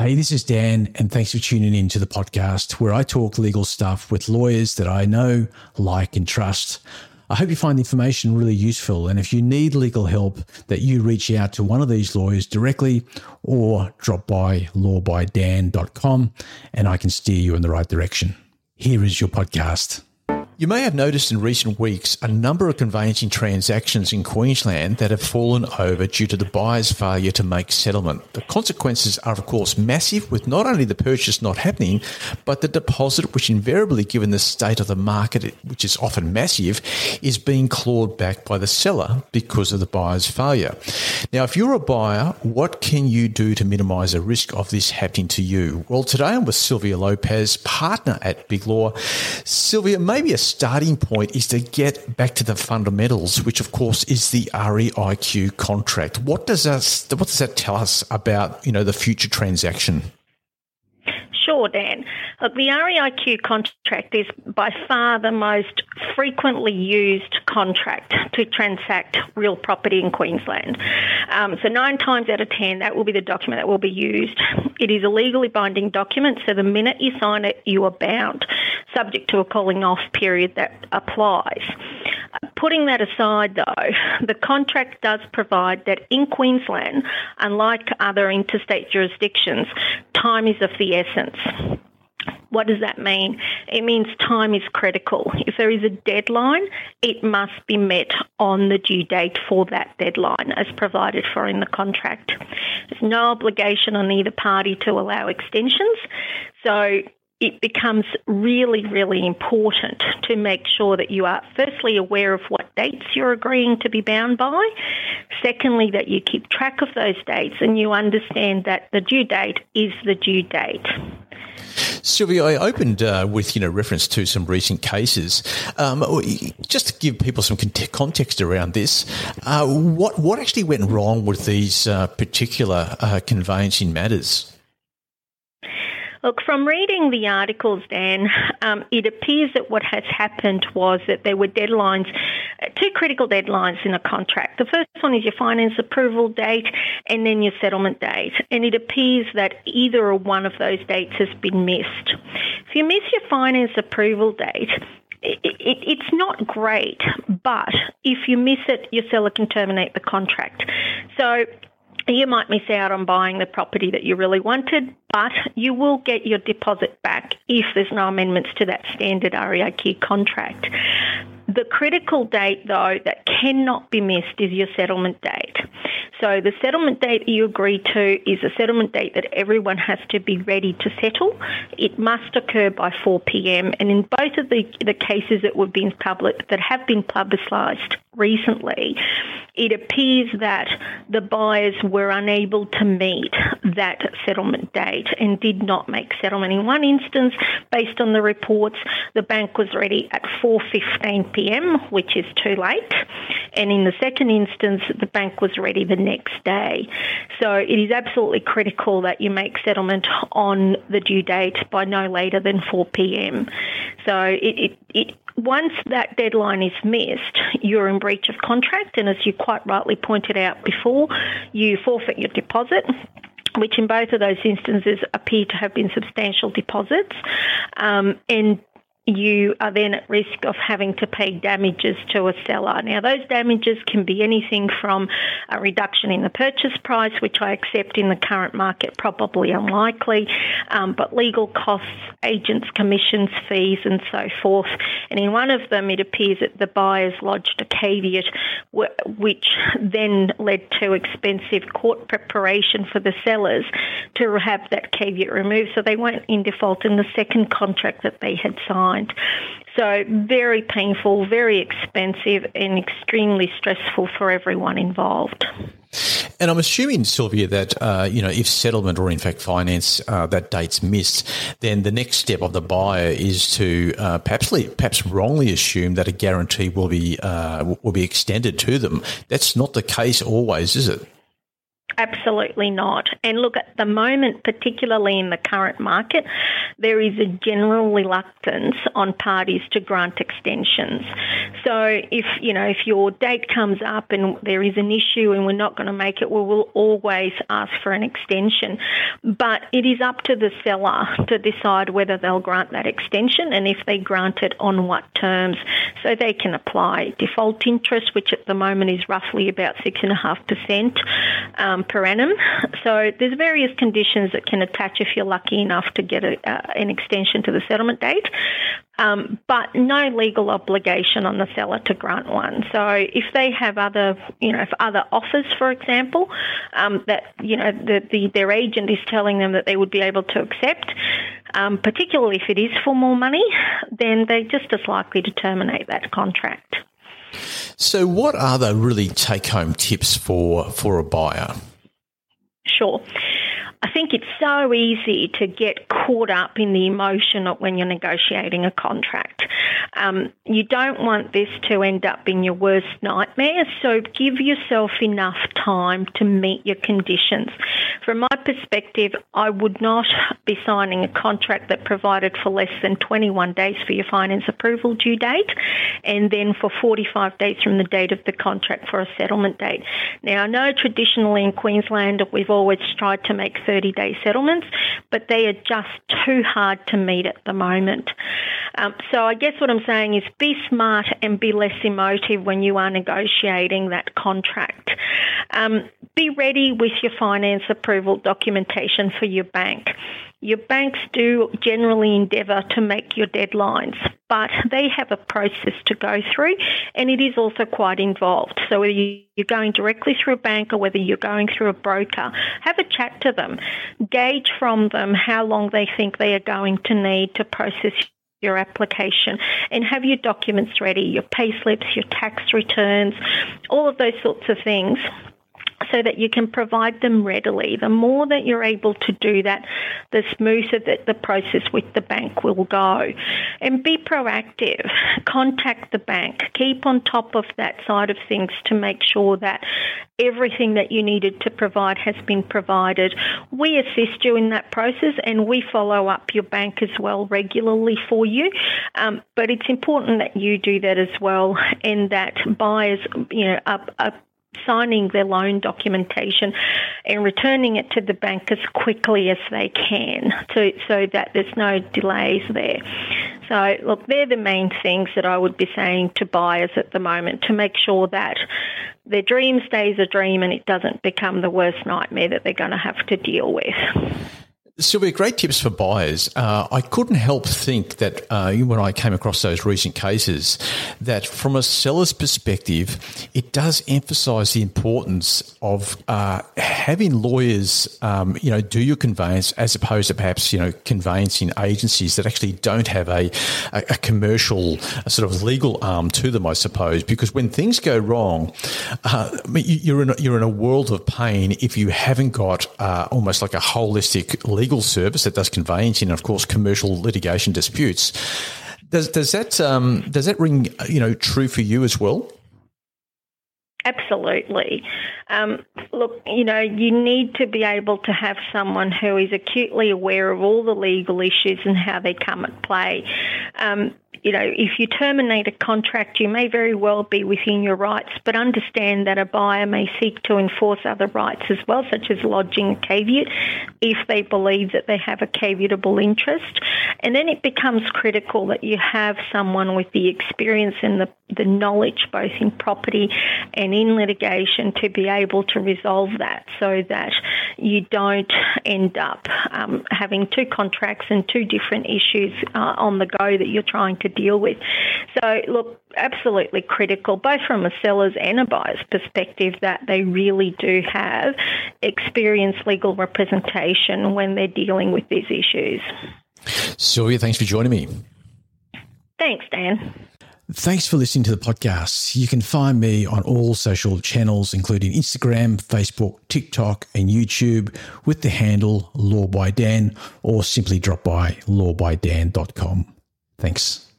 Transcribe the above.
Hey, this is Dan, and thanks for tuning in to the podcast where I talk legal stuff with lawyers that I know, like, and trust. I hope you find the information really useful. And if you need legal help, that you reach out to one of these lawyers directly or drop by lawbydan.com and I can steer you in the right direction. Here is your podcast. You may have noticed in recent weeks a number of conveyancing transactions in Queensland that have fallen over due to the buyer's failure to make settlement. The consequences are, of course, massive, with not only the purchase not happening, but the deposit, which invariably, given the state of the market, which is often massive, is being clawed back by the seller because of the buyer's failure. Now, if you're a buyer, what can you do to minimise the risk of this happening to you? Well, today I'm with Sylvia Lopez, partner at Big Law. Sylvia, maybe a starting point is to get back to the fundamentals, which of course is the REIQ contract. What does that, what does that tell us about you know the future transaction? Sure, Dan. Look, the REIQ contract is by far the most frequently used contract to transact real property in Queensland. Um, so, nine times out of ten, that will be the document that will be used. It is a legally binding document, so the minute you sign it, you are bound, subject to a cooling off period that applies. Putting that aside, though, the contract does provide that in Queensland, unlike other interstate jurisdictions, time is of the essence. What does that mean? It means time is critical. If there is a deadline, it must be met on the due date for that deadline as provided for in the contract. There's no obligation on either party to allow extensions. So it becomes really, really important to make sure that you are firstly aware of what dates you're agreeing to be bound by. Secondly, that you keep track of those dates and you understand that the due date is the due date. Sylvia, I opened uh, with you know reference to some recent cases. Um, just to give people some context around this, uh, what what actually went wrong with these uh, particular uh, conveyancing matters? Look, from reading the articles, Dan, um, it appears that what has happened was that there were deadlines, uh, two critical deadlines in a contract. The first one is your finance approval date and then your settlement date. And it appears that either or one of those dates has been missed. If you miss your finance approval date, it, it, it's not great, but if you miss it, your seller can terminate the contract. So you might miss out on buying the property that you really wanted, but you will get your deposit back if there's no amendments to that standard REIQ contract. The critical date, though, that cannot be missed is your settlement date. So the settlement date you agree to is a settlement date that everyone has to be ready to settle. It must occur by 4 p.m. And in both of the, the cases that have been public that have been publicised recently, it appears that the buyers were unable to meet that settlement date and did not make settlement. In one instance, based on the reports, the bank was ready at 4:15 p.m., which is too late, and in the second instance, the bank was ready the next day. So it is absolutely critical that you make settlement on the due date by no later than 4 p.m. So it, it, it once that deadline is missed, you're in breach of contract, and as you quite rightly pointed out before, you forfeit your deposit which in both of those instances appear to have been substantial deposits. Um, and you are then at risk of having to pay damages to a seller. Now, those damages can be anything from a reduction in the purchase price, which I accept in the current market probably unlikely, um, but legal costs, agents' commissions, fees, and so forth. And in one of them, it appears that the buyers lodged a caveat, which then led to expensive court preparation for the sellers to have that caveat removed, so they weren't in default in the second contract that they had signed. So, very painful, very expensive, and extremely stressful for everyone involved. And I'm assuming, Sylvia, that uh, you know if settlement or in fact finance uh, that date's missed, then the next step of the buyer is to uh, perhaps perhaps wrongly assume that a guarantee will be uh, will be extended to them. That's not the case always, is it? Absolutely not. And look, at the moment, particularly in the current market, there is a general reluctance on parties to grant extensions. So if, you know, if your date comes up and there is an issue and we're not going to make it, we will always ask for an extension. But it is up to the seller to decide whether they'll grant that extension and if they grant it on what terms. So they can apply default interest, which at the moment is roughly about 6.5%. Um, per annum. So there's various conditions that can attach if you're lucky enough to get a, uh, an extension to the settlement date. Um, but no legal obligation on the seller to grant one. So if they have other, you know, if other offers, for example, um, that you know the, the, their agent is telling them that they would be able to accept, um, particularly if it is for more money, then they're just as likely to terminate that contract. So, what are the really take-home tips for for a buyer? Sure. I think it's so easy to get caught up in the emotion when you're negotiating a contract. Um, you don't want this to end up being your worst nightmare, so give yourself enough time to meet your conditions. From my perspective, I would not be signing a contract that provided for less than 21 days for your finance approval due date and then for 45 days from the date of the contract for a settlement date. Now, I know traditionally in Queensland we've always tried to make 30 day settlements, but they are just too hard to meet at the moment. Um, so I guess what I'm saying is be smart and be less emotive when you are negotiating that contract. Um, be ready with your finance approval documentation for your bank. Your banks do generally endeavour to make your deadlines, but they have a process to go through and it is also quite involved. So whether you're going directly through a bank or whether you're going through a broker, have a chat to them. Gauge from them how long they think they are going to need to process your application and have your documents ready, your pay slips, your tax returns, all of those sorts of things so that you can provide them readily. The more that you're able to do that, the smoother that the process with the bank will go. And be proactive. Contact the bank. Keep on top of that side of things to make sure that everything that you needed to provide has been provided. We assist you in that process and we follow up your bank as well regularly for you. Um, but it's important that you do that as well and that buyers, you know, are, are signing their loan documentation and returning it to the bank as quickly as they can to, so that there's no delays there. So, look, they're the main things that I would be saying to buyers at the moment to make sure that their dream stays a dream and it doesn't become the worst nightmare that they're going to have to deal with. Sylvia, great tips for buyers. Uh, I couldn't help think that uh, when I came across those recent cases, that from a seller's perspective, it does emphasise the importance of uh, having lawyers, um, you know, do your conveyance as opposed to perhaps you know conveyancing agencies that actually don't have a a, a commercial a sort of legal arm to them, I suppose. Because when things go wrong, uh, you're in a, you're in a world of pain if you haven't got uh, almost like a holistic legal legal service that does conveyancing and, of course, commercial litigation disputes. Does, does that um, does that ring you know true for you as well? Absolutely. Um, look, you know, you need to be able to have someone who is acutely aware of all the legal issues and how they come at play. Um, you know, if you terminate a contract, you may very well be within your rights, but understand that a buyer may seek to enforce other rights as well, such as lodging a caveat if they believe that they have a caveatable interest. And then it becomes critical that you have someone with the experience and the, the knowledge, both in property and in litigation, to be able to resolve that so that you don't end up um, having two contracts and two different issues uh, on the go that you're trying to deal with. So, look, absolutely critical, both from a seller's and a buyer's perspective, that they really do have experienced legal representation when they're dealing with these issues. Sylvia, thanks for joining me. Thanks, Dan. Thanks for listening to the podcast. You can find me on all social channels, including Instagram, Facebook, TikTok, and YouTube with the handle Law by Dan, or simply drop by lawbydan.com. Thanks.